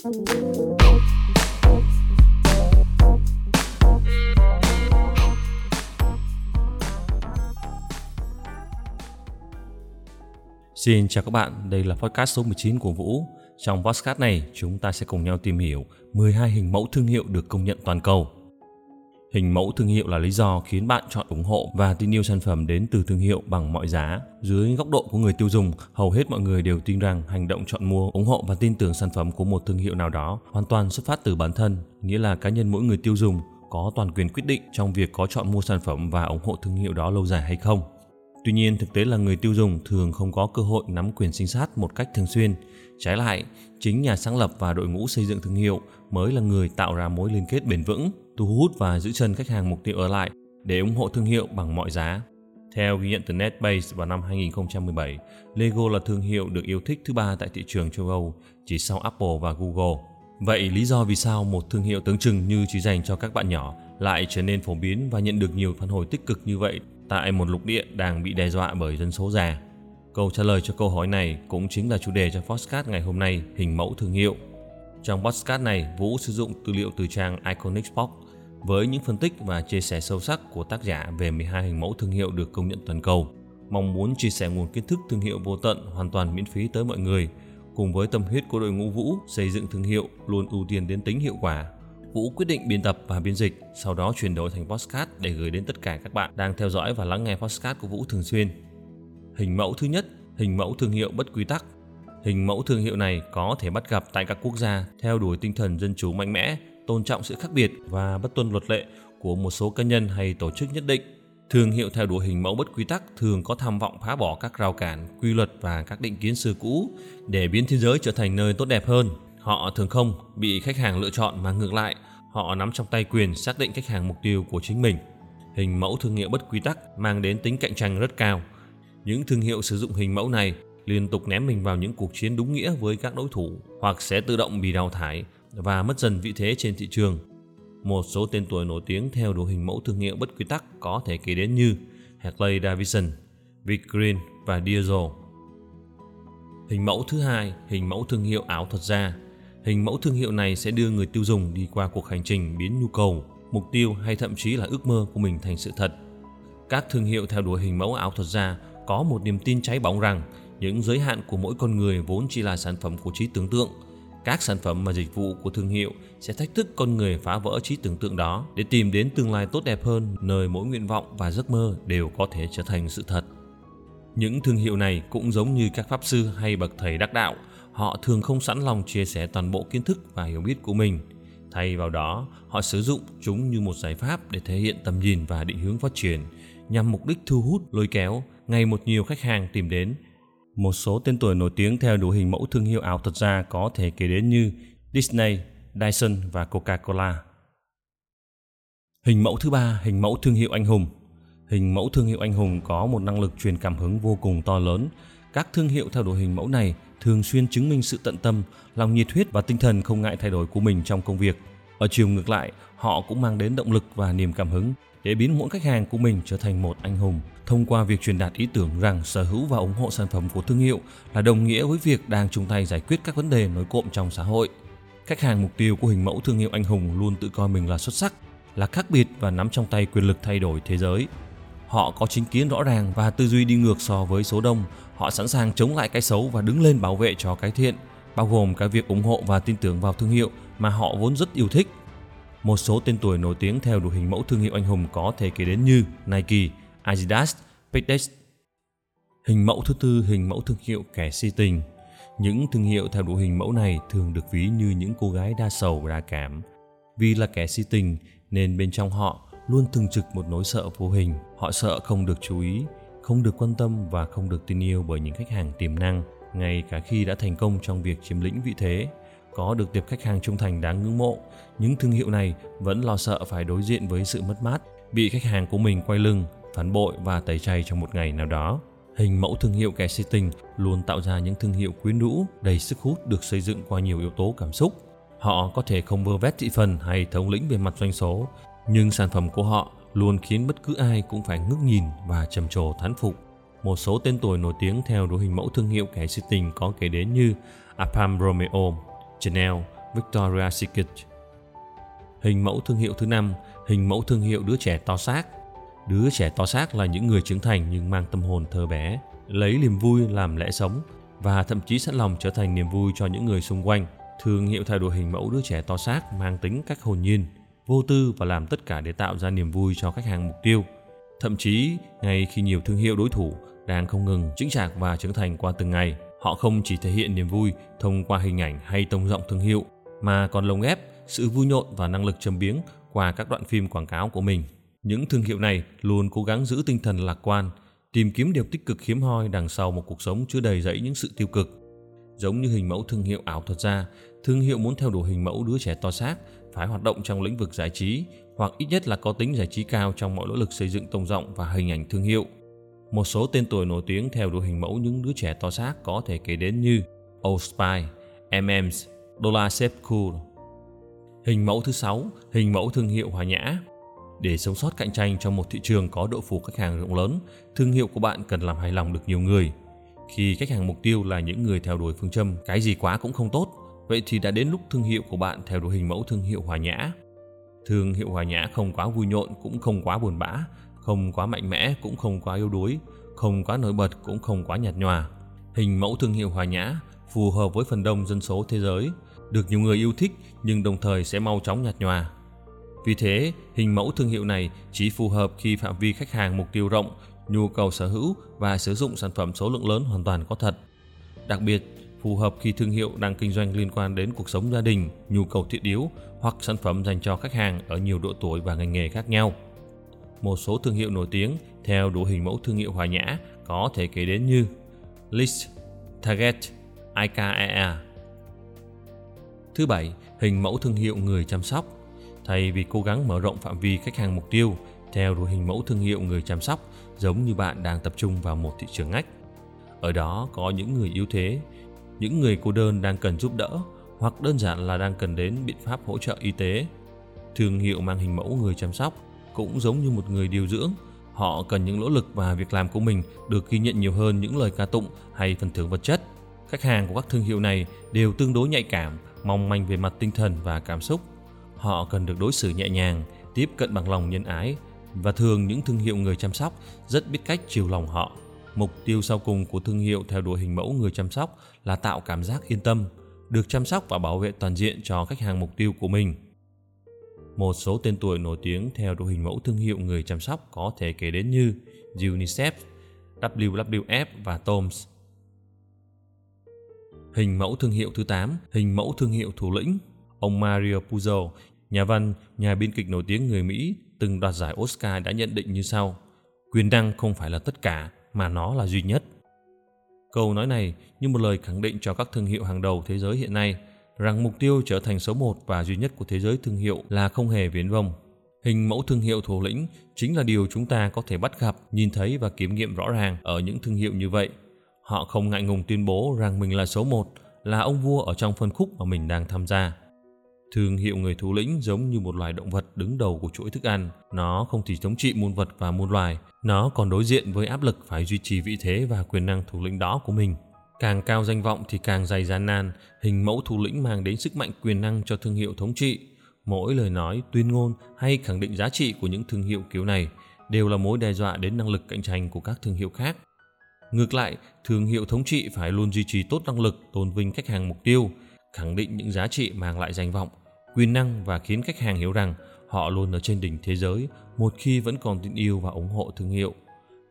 Xin chào các bạn, đây là podcast số 19 của Vũ. Trong podcast này, chúng ta sẽ cùng nhau tìm hiểu 12 hình mẫu thương hiệu được công nhận toàn cầu. Hình mẫu thương hiệu là lý do khiến bạn chọn ủng hộ và tin yêu sản phẩm đến từ thương hiệu bằng mọi giá. Dưới góc độ của người tiêu dùng, hầu hết mọi người đều tin rằng hành động chọn mua, ủng hộ và tin tưởng sản phẩm của một thương hiệu nào đó hoàn toàn xuất phát từ bản thân, nghĩa là cá nhân mỗi người tiêu dùng có toàn quyền quyết định trong việc có chọn mua sản phẩm và ủng hộ thương hiệu đó lâu dài hay không. Tuy nhiên, thực tế là người tiêu dùng thường không có cơ hội nắm quyền sinh sát một cách thường xuyên. Trái lại, chính nhà sáng lập và đội ngũ xây dựng thương hiệu mới là người tạo ra mối liên kết bền vững, thu hút và giữ chân khách hàng mục tiêu ở lại để ủng hộ thương hiệu bằng mọi giá. Theo ghi nhận từ NetBase vào năm 2017, Lego là thương hiệu được yêu thích thứ ba tại thị trường châu Âu, chỉ sau Apple và Google. Vậy lý do vì sao một thương hiệu tưởng chừng như chỉ dành cho các bạn nhỏ lại trở nên phổ biến và nhận được nhiều phản hồi tích cực như vậy tại một lục địa đang bị đe dọa bởi dân số già? Câu trả lời cho câu hỏi này cũng chính là chủ đề cho Foxcast ngày hôm nay, hình mẫu thương hiệu. Trong podcast này, Vũ sử dụng tư liệu từ trang Iconic Pop với những phân tích và chia sẻ sâu sắc của tác giả về 12 hình mẫu thương hiệu được công nhận toàn cầu. Mong muốn chia sẻ nguồn kiến thức thương hiệu vô tận hoàn toàn miễn phí tới mọi người. Cùng với tâm huyết của đội ngũ Vũ xây dựng thương hiệu luôn ưu tiên đến tính hiệu quả, Vũ quyết định biên tập và biên dịch, sau đó chuyển đổi thành podcast để gửi đến tất cả các bạn đang theo dõi và lắng nghe podcast của Vũ thường xuyên. Hình mẫu thứ nhất, hình mẫu thương hiệu bất quy tắc. Hình mẫu thương hiệu này có thể bắt gặp tại các quốc gia theo đuổi tinh thần dân chủ mạnh mẽ, tôn trọng sự khác biệt và bất tuân luật lệ của một số cá nhân hay tổ chức nhất định. Thương hiệu theo đuổi hình mẫu bất quy tắc thường có tham vọng phá bỏ các rào cản, quy luật và các định kiến xưa cũ để biến thế giới trở thành nơi tốt đẹp hơn. Họ thường không bị khách hàng lựa chọn mà ngược lại, họ nắm trong tay quyền xác định khách hàng mục tiêu của chính mình. Hình mẫu thương hiệu bất quy tắc mang đến tính cạnh tranh rất cao. Những thương hiệu sử dụng hình mẫu này liên tục ném mình vào những cuộc chiến đúng nghĩa với các đối thủ hoặc sẽ tự động bị đào thải và mất dần vị thế trên thị trường. Một số tên tuổi nổi tiếng theo đuổi hình mẫu thương hiệu bất quy tắc có thể kể đến như Harley Davidson, Vic Green và Diesel. Hình mẫu thứ hai, hình mẫu thương hiệu ảo thuật gia. Hình mẫu thương hiệu này sẽ đưa người tiêu dùng đi qua cuộc hành trình biến nhu cầu, mục tiêu hay thậm chí là ước mơ của mình thành sự thật. Các thương hiệu theo đuổi hình mẫu ảo thuật gia có một niềm tin cháy bỏng rằng những giới hạn của mỗi con người vốn chỉ là sản phẩm của trí tưởng tượng. Các sản phẩm và dịch vụ của thương hiệu sẽ thách thức con người phá vỡ trí tưởng tượng đó để tìm đến tương lai tốt đẹp hơn nơi mỗi nguyện vọng và giấc mơ đều có thể trở thành sự thật. Những thương hiệu này cũng giống như các pháp sư hay bậc thầy đắc đạo, họ thường không sẵn lòng chia sẻ toàn bộ kiến thức và hiểu biết của mình. Thay vào đó, họ sử dụng chúng như một giải pháp để thể hiện tầm nhìn và định hướng phát triển, nhằm mục đích thu hút, lôi kéo ngày một nhiều khách hàng tìm đến. Một số tên tuổi nổi tiếng theo đuổi hình mẫu thương hiệu ảo thật ra có thể kể đến như Disney, Dyson và Coca-Cola. Hình mẫu thứ ba, hình mẫu thương hiệu anh hùng. Hình mẫu thương hiệu anh hùng có một năng lực truyền cảm hứng vô cùng to lớn. Các thương hiệu theo đuổi hình mẫu này thường xuyên chứng minh sự tận tâm, lòng nhiệt huyết và tinh thần không ngại thay đổi của mình trong công việc. Ở chiều ngược lại, họ cũng mang đến động lực và niềm cảm hứng để biến mỗi khách hàng của mình trở thành một anh hùng thông qua việc truyền đạt ý tưởng rằng sở hữu và ủng hộ sản phẩm của thương hiệu là đồng nghĩa với việc đang chung tay giải quyết các vấn đề nổi cộm trong xã hội. Khách hàng mục tiêu của hình mẫu thương hiệu anh hùng luôn tự coi mình là xuất sắc, là khác biệt và nắm trong tay quyền lực thay đổi thế giới. Họ có chính kiến rõ ràng và tư duy đi ngược so với số đông. Họ sẵn sàng chống lại cái xấu và đứng lên bảo vệ cho cái thiện, bao gồm cả việc ủng hộ và tin tưởng vào thương hiệu mà họ vốn rất yêu thích. Một số tên tuổi nổi tiếng theo đuổi hình mẫu thương hiệu anh hùng có thể kể đến như Nike, Adidas, Pitex. Hình mẫu thứ tư, hình mẫu thương hiệu kẻ si tình. Những thương hiệu theo đuổi hình mẫu này thường được ví như những cô gái đa sầu và đa cảm. Vì là kẻ si tình nên bên trong họ luôn thường trực một nỗi sợ vô hình. Họ sợ không được chú ý, không được quan tâm và không được tin yêu bởi những khách hàng tiềm năng, ngay cả khi đã thành công trong việc chiếm lĩnh vị thế. Có được tiệp khách hàng trung thành đáng ngưỡng mộ, những thương hiệu này vẫn lo sợ phải đối diện với sự mất mát, bị khách hàng của mình quay lưng, phản bội và tẩy chay trong một ngày nào đó. Hình mẫu thương hiệu kẻ si tình luôn tạo ra những thương hiệu quyến rũ, đầy sức hút được xây dựng qua nhiều yếu tố cảm xúc. Họ có thể không vơ vét thị phần hay thống lĩnh về mặt doanh số, nhưng sản phẩm của họ luôn khiến bất cứ ai cũng phải ngước nhìn và trầm trồ thán phục. Một số tên tuổi nổi tiếng theo đuổi hình mẫu thương hiệu kẻ si tình có kể đến như Apam Romeo, Chanel, Victoria's Secret. Hình mẫu thương hiệu thứ năm, hình mẫu thương hiệu đứa trẻ to xác. Đứa trẻ to xác là những người trưởng thành nhưng mang tâm hồn thơ bé, lấy niềm vui làm lẽ sống và thậm chí sẵn lòng trở thành niềm vui cho những người xung quanh. Thương hiệu theo đuổi hình mẫu đứa trẻ to xác mang tính cách hồn nhiên, vô tư và làm tất cả để tạo ra niềm vui cho khách hàng mục tiêu. Thậm chí, ngay khi nhiều thương hiệu đối thủ đang không ngừng chững chạc và trưởng thành qua từng ngày, họ không chỉ thể hiện niềm vui thông qua hình ảnh hay tông giọng thương hiệu, mà còn lồng ghép sự vui nhộn và năng lực châm biếng qua các đoạn phim quảng cáo của mình. Những thương hiệu này luôn cố gắng giữ tinh thần lạc quan, tìm kiếm điều tích cực hiếm hoi đằng sau một cuộc sống chứa đầy rẫy những sự tiêu cực. Giống như hình mẫu thương hiệu ảo thuật ra, thương hiệu muốn theo đuổi hình mẫu đứa trẻ to xác phải hoạt động trong lĩnh vực giải trí hoặc ít nhất là có tính giải trí cao trong mọi nỗ lực xây dựng tông giọng và hình ảnh thương hiệu. Một số tên tuổi nổi tiếng theo đuổi hình mẫu những đứa trẻ to xác có thể kể đến như Old Spice, M&M's, Dollar Shave Cool. Hình mẫu thứ sáu, hình mẫu thương hiệu hòa nhã. Để sống sót cạnh tranh trong một thị trường có độ phủ khách hàng rộng lớn, thương hiệu của bạn cần làm hài lòng được nhiều người. Khi khách hàng mục tiêu là những người theo đuổi phương châm cái gì quá cũng không tốt, vậy thì đã đến lúc thương hiệu của bạn theo đuổi hình mẫu thương hiệu hòa nhã. Thương hiệu hòa nhã không quá vui nhộn cũng không quá buồn bã, không quá mạnh mẽ cũng không quá yếu đuối, không quá nổi bật cũng không quá nhạt nhòa. Hình mẫu thương hiệu hòa nhã phù hợp với phần đông dân số thế giới, được nhiều người yêu thích nhưng đồng thời sẽ mau chóng nhạt nhòa. Vì thế, hình mẫu thương hiệu này chỉ phù hợp khi phạm vi khách hàng mục tiêu rộng, nhu cầu sở hữu và sử dụng sản phẩm số lượng lớn hoàn toàn có thật. Đặc biệt, phù hợp khi thương hiệu đang kinh doanh liên quan đến cuộc sống gia đình, nhu cầu thiết yếu hoặc sản phẩm dành cho khách hàng ở nhiều độ tuổi và ngành nghề khác nhau. Một số thương hiệu nổi tiếng theo đủ hình mẫu thương hiệu hòa nhã có thể kể đến như List, Target, IKEA. Thứ bảy, hình mẫu thương hiệu người chăm sóc. Thay vì cố gắng mở rộng phạm vi khách hàng mục tiêu theo đuổi hình mẫu thương hiệu người chăm sóc giống như bạn đang tập trung vào một thị trường ngách. Ở đó có những người yếu thế, những người cô đơn đang cần giúp đỡ hoặc đơn giản là đang cần đến biện pháp hỗ trợ y tế. Thương hiệu mang hình mẫu người chăm sóc cũng giống như một người điều dưỡng, họ cần những nỗ lực và việc làm của mình được ghi nhận nhiều hơn những lời ca tụng hay phần thưởng vật chất. Khách hàng của các thương hiệu này đều tương đối nhạy cảm, mong manh về mặt tinh thần và cảm xúc. Họ cần được đối xử nhẹ nhàng, tiếp cận bằng lòng nhân ái và thường những thương hiệu người chăm sóc rất biết cách chiều lòng họ. Mục tiêu sau cùng của thương hiệu theo đuổi hình mẫu người chăm sóc là tạo cảm giác yên tâm, được chăm sóc và bảo vệ toàn diện cho khách hàng mục tiêu của mình. Một số tên tuổi nổi tiếng theo đội hình mẫu thương hiệu người chăm sóc có thể kể đến như UNICEF, WWF và Toms. Hình mẫu thương hiệu thứ 8, hình mẫu thương hiệu thủ lĩnh. Ông Mario Puzo, nhà văn, nhà biên kịch nổi tiếng người Mỹ, từng đoạt giải Oscar đã nhận định như sau: Quyền năng không phải là tất cả, mà nó là duy nhất. Câu nói này như một lời khẳng định cho các thương hiệu hàng đầu thế giới hiện nay rằng mục tiêu trở thành số một và duy nhất của thế giới thương hiệu là không hề viễn vông. Hình mẫu thương hiệu thủ lĩnh chính là điều chúng ta có thể bắt gặp, nhìn thấy và kiểm nghiệm rõ ràng ở những thương hiệu như vậy. Họ không ngại ngùng tuyên bố rằng mình là số một, là ông vua ở trong phân khúc mà mình đang tham gia. Thương hiệu người thủ lĩnh giống như một loài động vật đứng đầu của chuỗi thức ăn. Nó không chỉ chống trị muôn vật và muôn loài, nó còn đối diện với áp lực phải duy trì vị thế và quyền năng thủ lĩnh đó của mình. Càng cao danh vọng thì càng dày gian nan, hình mẫu thủ lĩnh mang đến sức mạnh quyền năng cho thương hiệu thống trị. Mỗi lời nói, tuyên ngôn hay khẳng định giá trị của những thương hiệu kiểu này đều là mối đe dọa đến năng lực cạnh tranh của các thương hiệu khác. Ngược lại, thương hiệu thống trị phải luôn duy trì tốt năng lực, tôn vinh khách hàng mục tiêu, khẳng định những giá trị mang lại danh vọng, quyền năng và khiến khách hàng hiểu rằng họ luôn ở trên đỉnh thế giới một khi vẫn còn tin yêu và ủng hộ thương hiệu.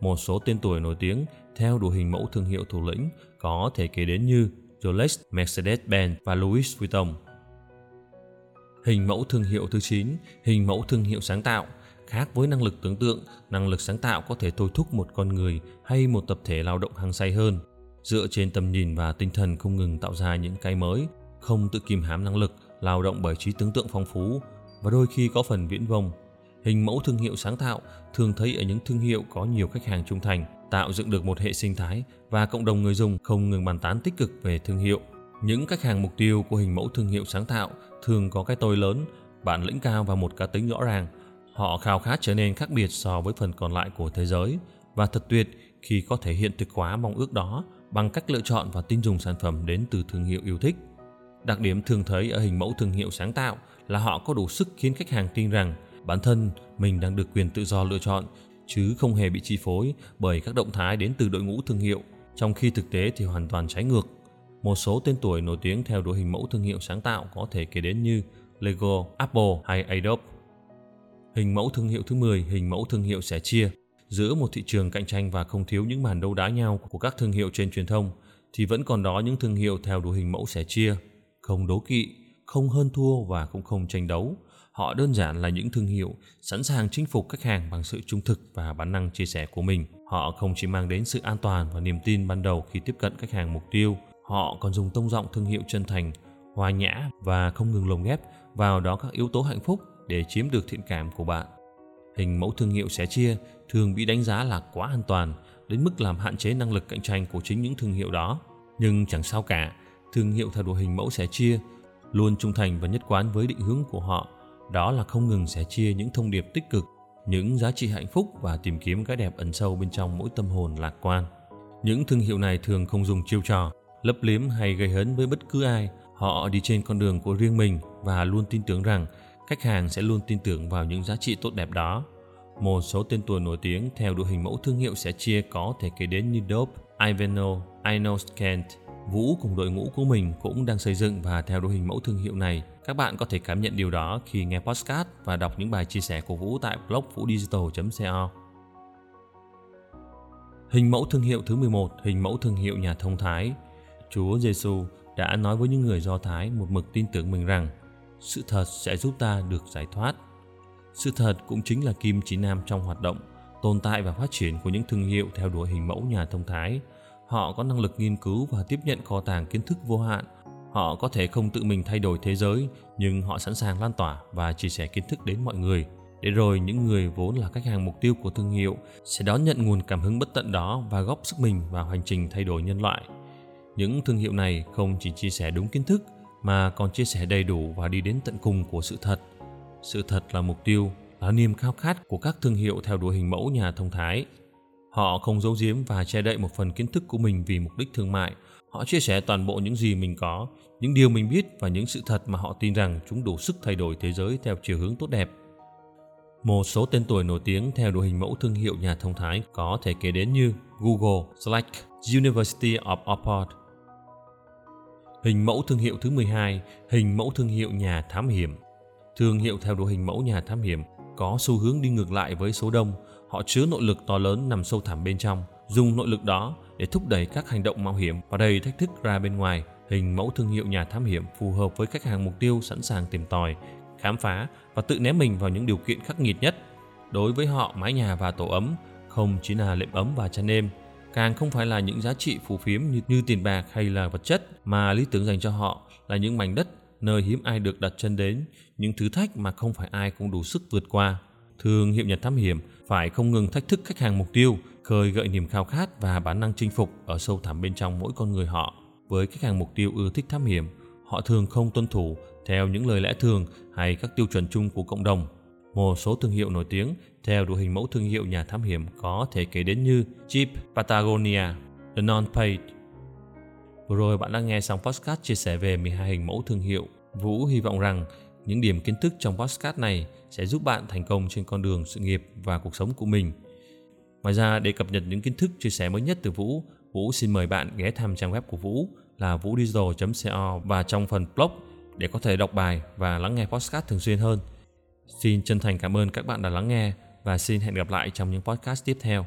Một số tên tuổi nổi tiếng theo đuổi hình mẫu thương hiệu thủ lĩnh có thể kể đến như Rolex, Mercedes-Benz và Louis Vuitton. Hình mẫu thương hiệu thứ 9, hình mẫu thương hiệu sáng tạo. Khác với năng lực tưởng tượng, năng lực sáng tạo có thể thôi thúc một con người hay một tập thể lao động hăng say hơn. Dựa trên tầm nhìn và tinh thần không ngừng tạo ra những cái mới, không tự kìm hãm năng lực, lao động bởi trí tưởng tượng phong phú và đôi khi có phần viễn vông. Hình mẫu thương hiệu sáng tạo thường thấy ở những thương hiệu có nhiều khách hàng trung thành, tạo dựng được một hệ sinh thái và cộng đồng người dùng không ngừng bàn tán tích cực về thương hiệu. Những khách hàng mục tiêu của hình mẫu thương hiệu sáng tạo thường có cái tôi lớn, bản lĩnh cao và một cá tính rõ ràng. Họ khao khát trở nên khác biệt so với phần còn lại của thế giới và thật tuyệt khi có thể hiện thực hóa mong ước đó bằng cách lựa chọn và tin dùng sản phẩm đến từ thương hiệu yêu thích. Đặc điểm thường thấy ở hình mẫu thương hiệu sáng tạo là họ có đủ sức khiến khách hàng tin rằng bản thân mình đang được quyền tự do lựa chọn chứ không hề bị chi phối bởi các động thái đến từ đội ngũ thương hiệu, trong khi thực tế thì hoàn toàn trái ngược. Một số tên tuổi nổi tiếng theo đuổi hình mẫu thương hiệu sáng tạo có thể kể đến như Lego, Apple hay Adobe. Hình mẫu thương hiệu thứ 10, hình mẫu thương hiệu sẻ chia. Giữa một thị trường cạnh tranh và không thiếu những màn đấu đá nhau của các thương hiệu trên truyền thông, thì vẫn còn đó những thương hiệu theo đuổi hình mẫu sẻ chia, không đố kỵ, không hơn thua và cũng không tranh đấu. Họ đơn giản là những thương hiệu sẵn sàng chinh phục khách hàng bằng sự trung thực và bản năng chia sẻ của mình. Họ không chỉ mang đến sự an toàn và niềm tin ban đầu khi tiếp cận khách hàng mục tiêu, họ còn dùng tông giọng thương hiệu chân thành, hòa nhã và không ngừng lồng ghép vào đó các yếu tố hạnh phúc để chiếm được thiện cảm của bạn. Hình mẫu thương hiệu sẻ chia thường bị đánh giá là quá an toàn đến mức làm hạn chế năng lực cạnh tranh của chính những thương hiệu đó. Nhưng chẳng sao cả, thương hiệu theo đuổi hình mẫu sẻ chia luôn trung thành và nhất quán với định hướng của họ, đó là không ngừng sẻ chia những thông điệp tích cực, những giá trị hạnh phúc và tìm kiếm cái đẹp ẩn sâu bên trong mỗi tâm hồn lạc quan. Những thương hiệu này thường không dùng chiêu trò, lấp liếm hay gây hấn với bất cứ ai, họ đi trên con đường của riêng mình và luôn tin tưởng rằng khách hàng sẽ luôn tin tưởng vào những giá trị tốt đẹp đó. Một số tên tuổi nổi tiếng theo đuổi hình mẫu thương hiệu sẽ chia có thể kể đến như Dope, Ivano, Inos Kent. Vũ cùng đội ngũ của mình cũng đang xây dựng và theo đuổi hình mẫu thương hiệu này. Các bạn có thể cảm nhận điều đó khi nghe podcast và đọc những bài chia sẻ của Vũ tại blog vudigital.co. Hình mẫu thương hiệu thứ 11, hình mẫu thương hiệu nhà thông thái. Chúa Giêsu đã nói với những người Do Thái một mực tin tưởng mình rằng sự thật sẽ giúp ta được giải thoát. Sự thật cũng chính là kim chỉ nam trong hoạt động, tồn tại và phát triển của những thương hiệu theo đuổi hình mẫu nhà thông thái. Họ có năng lực nghiên cứu và tiếp nhận kho tàng kiến thức vô hạn. Họ có thể không tự mình thay đổi thế giới, nhưng họ sẵn sàng lan tỏa và chia sẻ kiến thức đến mọi người. Để rồi những người vốn là khách hàng mục tiêu của thương hiệu sẽ đón nhận nguồn cảm hứng bất tận đó và góp sức mình vào hành trình thay đổi nhân loại. Những thương hiệu này không chỉ chia sẻ đúng kiến thức mà còn chia sẻ đầy đủ và đi đến tận cùng của sự thật. Sự thật là mục tiêu, là niềm khao khát của các thương hiệu theo đuổi hình mẫu nhà thông thái. Họ không giấu giếm và che đậy một phần kiến thức của mình vì mục đích thương mại. Họ chia sẻ toàn bộ những gì mình có, những điều mình biết và những sự thật mà họ tin rằng chúng đủ sức thay đổi thế giới theo chiều hướng tốt đẹp. Một số tên tuổi nổi tiếng theo đội hình mẫu thương hiệu nhà thông thái có thể kể đến như Google, Slack, University of Oxford, Hình mẫu thương hiệu thứ 12, hình mẫu thương hiệu nhà thám hiểm. Thương hiệu theo đội hình mẫu nhà thám hiểm có xu hướng đi ngược lại với số đông. Họ chứa nội lực to lớn nằm sâu thẳm bên trong, dùng nội lực đó để thúc đẩy các hành động mạo hiểm và đầy thách thức ra bên ngoài. Hình mẫu thương hiệu nhà thám hiểm phù hợp với khách hàng mục tiêu sẵn sàng tìm tòi, khám phá và tự ném mình vào những điều kiện khắc nghiệt nhất. Đối với họ, mái nhà và tổ ấm không chỉ là lệm ấm và chăn êm càng không phải là những giá trị phù phiếm như, như tiền bạc hay là vật chất mà lý tưởng dành cho họ là những mảnh đất nơi hiếm ai được đặt chân đến, những thử thách mà không phải ai cũng đủ sức vượt qua. thương hiệu nhà thám hiểm phải không ngừng thách thức khách hàng mục tiêu, khơi gợi niềm khao khát và bản năng chinh phục ở sâu thẳm bên trong mỗi con người họ. Với khách hàng mục tiêu ưa thích thám hiểm, họ thường không tuân thủ theo những lời lẽ thường hay các tiêu chuẩn chung của cộng đồng một số thương hiệu nổi tiếng theo đuổi hình mẫu thương hiệu nhà thám hiểm có thể kể đến như Jeep, Patagonia, The Non-Paid. Vừa rồi bạn đã nghe xong podcast chia sẻ về 12 hình mẫu thương hiệu. Vũ hy vọng rằng những điểm kiến thức trong podcast này sẽ giúp bạn thành công trên con đường sự nghiệp và cuộc sống của mình. Ngoài ra, để cập nhật những kiến thức chia sẻ mới nhất từ Vũ, Vũ xin mời bạn ghé thăm trang web của Vũ là vudigital.co và trong phần blog để có thể đọc bài và lắng nghe podcast thường xuyên hơn. Xin chân thành cảm ơn các bạn đã lắng nghe và xin hẹn gặp lại trong những podcast tiếp theo.